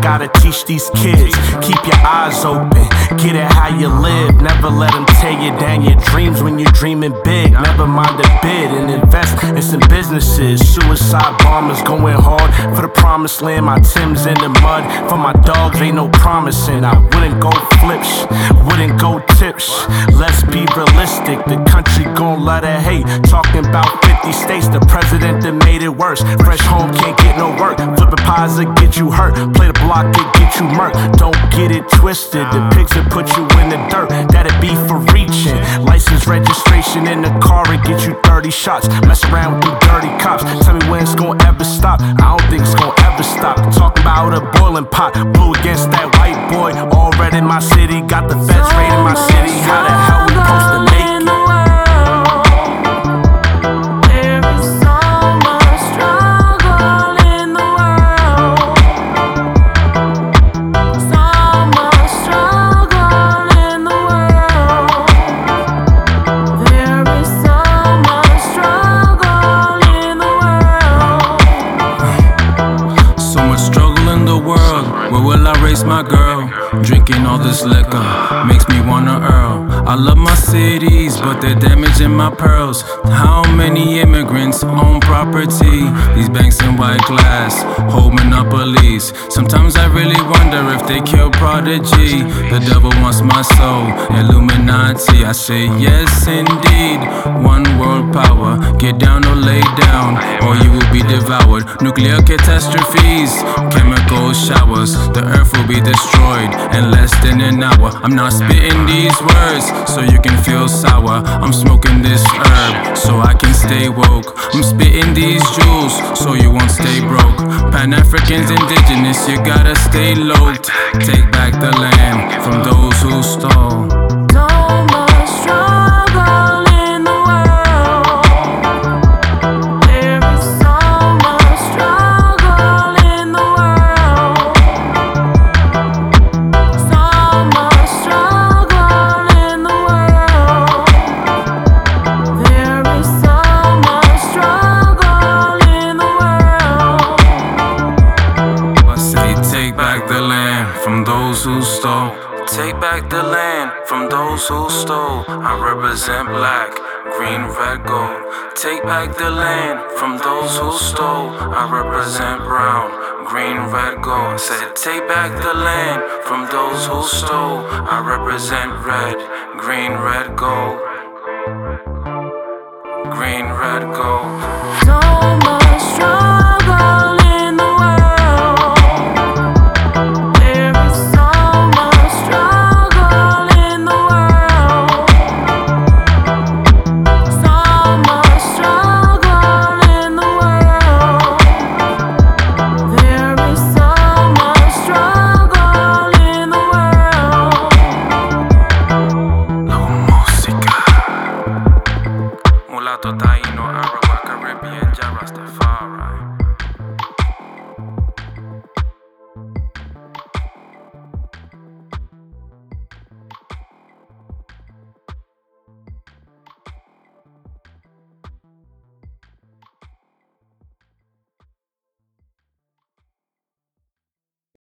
gotta teach these kids. Keep your eyes open, get it how you live. Never let them tear you down your dreams when you're dreaming big. Never mind the bid and invest in some businesses. Suicide bombers going hard for the promised land. My Timbs in the mud. For my dogs, ain't no promising. I wouldn't go flips, wouldn't go tips. Let's be realistic. The country gon' let it hate. Talking about 50 states, the president that made it worse. Fresh home can't get no work. Flipping pies get you hurt. Play the block, it get you murked. Don't get it twisted. The picture put you in the dirt. That'd be for reaching. License registration in the car, it get you 30 shots. Mess around with the dirty cops. Tell me when it's gonna ever stop. I don't think it's gonna ever stop. Talking about a boiling pot. Blue against that white boy. In my city. Got the feds Will I raise my girl? Drinking all this liquor makes me wanna earl. I love my cities, but they're damaging my pearls. How many immigrants own property? These banks in white glass hold monopolies. Sometimes I really wonder if they kill prodigy. The devil wants my soul, Illuminati. I say yes, indeed. One world power, get down or lay down, or you will be devoured. Nuclear catastrophes, chemical showers. The earth will be destroyed in less than an hour. I'm not spitting these words so you can feel sour. I'm smoking this herb so I can stay woke. I'm spitting these jewels so you won't stay broke. Pan Africans, indigenous, you gotta stay low. Take back the land from those those who stole. Take back the land from those who stole. I represent black, green, red, gold. Take back the land from those who stole. I represent brown, green, red, gold. Said, take back the land from those who stole. I represent red, green, red, gold. Green, red, gold. Totaino, Arabic, Caribbean, Jah Rastafari.